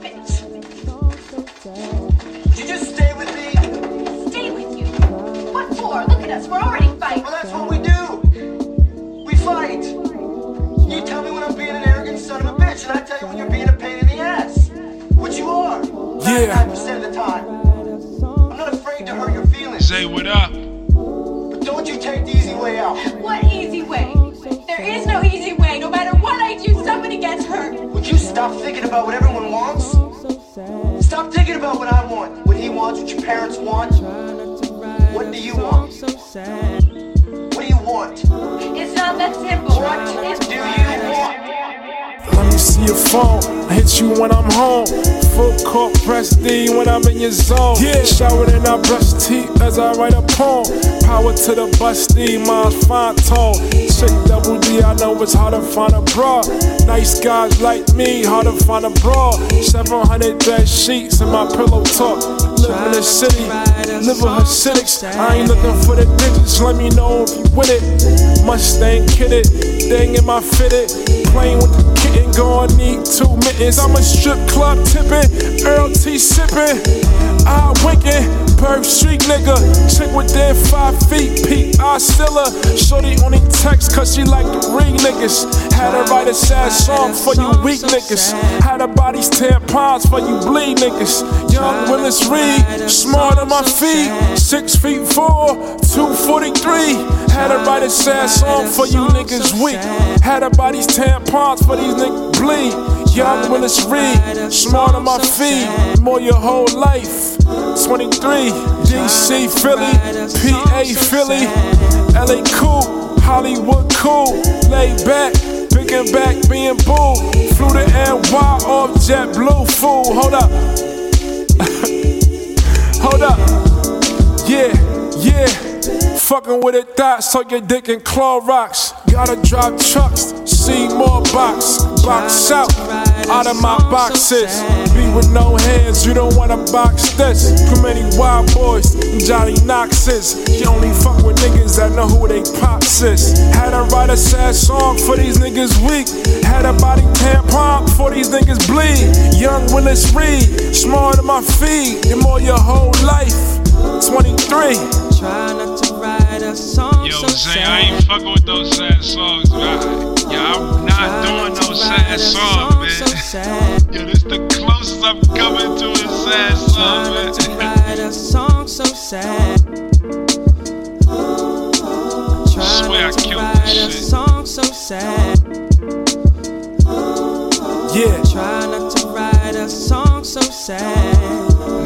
bitch. You stay with me. Stay with you. What for? Look at us. We're already fighting. Well, that's what we do. We fight. You tell me when I'm being an arrogant son of a bitch, and I tell you when you're being a pain in the ass. Which you are. Yeah. 99% of the time. I'm not afraid to hurt your feelings. Zay, what up? But don't you take the easy way out. What easy way? There is no easy way. No matter what I do, somebody gets hurt. Would you stop thinking about what everyone wants? Stop thinking about what I want, what he wants, what your parents want. What do you want? What do you want? It's not that simple. What do you want? Let your phone. I hit you when I'm home. Full court press D when I'm in your zone. Yeah. Showered and I brush teeth as I write a poem. Power to the busty, mine's fine tone. Chick double D, I know it's hard to find a bra. Nice guys like me, hard to find a bra. 700 bed sheets in my pillow talk. Live in the city, live with Hasidics. I ain't looking for the digits, let me know if you with it. Mustang kitted, thing in my fitted. Playing with the kitten, gon' need two mittens. I'm a strip club tipping, Earl T sipping. I winking, Perk Street nigga. Chick within five feet, Pete, I still her. Shorty only text cause she like to read niggas. Had her write a sad song for you weak niggas. Had her body's tampons for you bleed niggas. Young Willis Reed, smart on my feet. Six feet four, 243. Had her write a sad song for you niggas weak. Had her body's tampons for these niggas bleed. Young Willis Reed, smart on my feet. More your whole life. 23, DC, Philly, PA, Philly, LA cool, Hollywood cool, laid back, picking back, being bull. Flew to NY off JetBlue, fool. Hold up. Hold up. Yeah, yeah. Fucking with it, that, so your dick and claw rocks. Gotta drive trucks, see more box. Box out, out of my boxes. Be with no hands, you don't wanna box this. Too many wild boys, and Johnny Knoxes. You only fuck with niggas that know who they pops is. Had to write a sad song for these niggas weak. Had a body tampon for these niggas bleed. Young Willis Reed, smart on my feet. And more your whole life. 23. Try not to write a song Yo, so Zay, I ain't fucking with those sad songs, man. Yo, I'm not Try doing not no sad a songs, song so man. sad. Yo, this the closest I'm coming to a sad song, not to man. write a song so sad. Try Swear I killed write this shit. song so sad. Yeah. Try not to write a song so sad.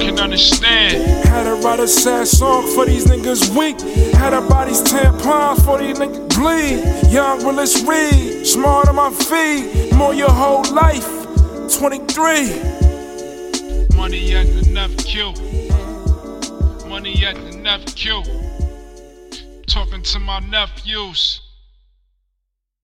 Can understand. Had to write a sad song for these niggas weak. Had her body's tampons for these niggas bleed. Young Willis Reed, smart on my feet. More your whole life. 23. Money at the enough kill. Money at the enough kill. Talking to my nephews.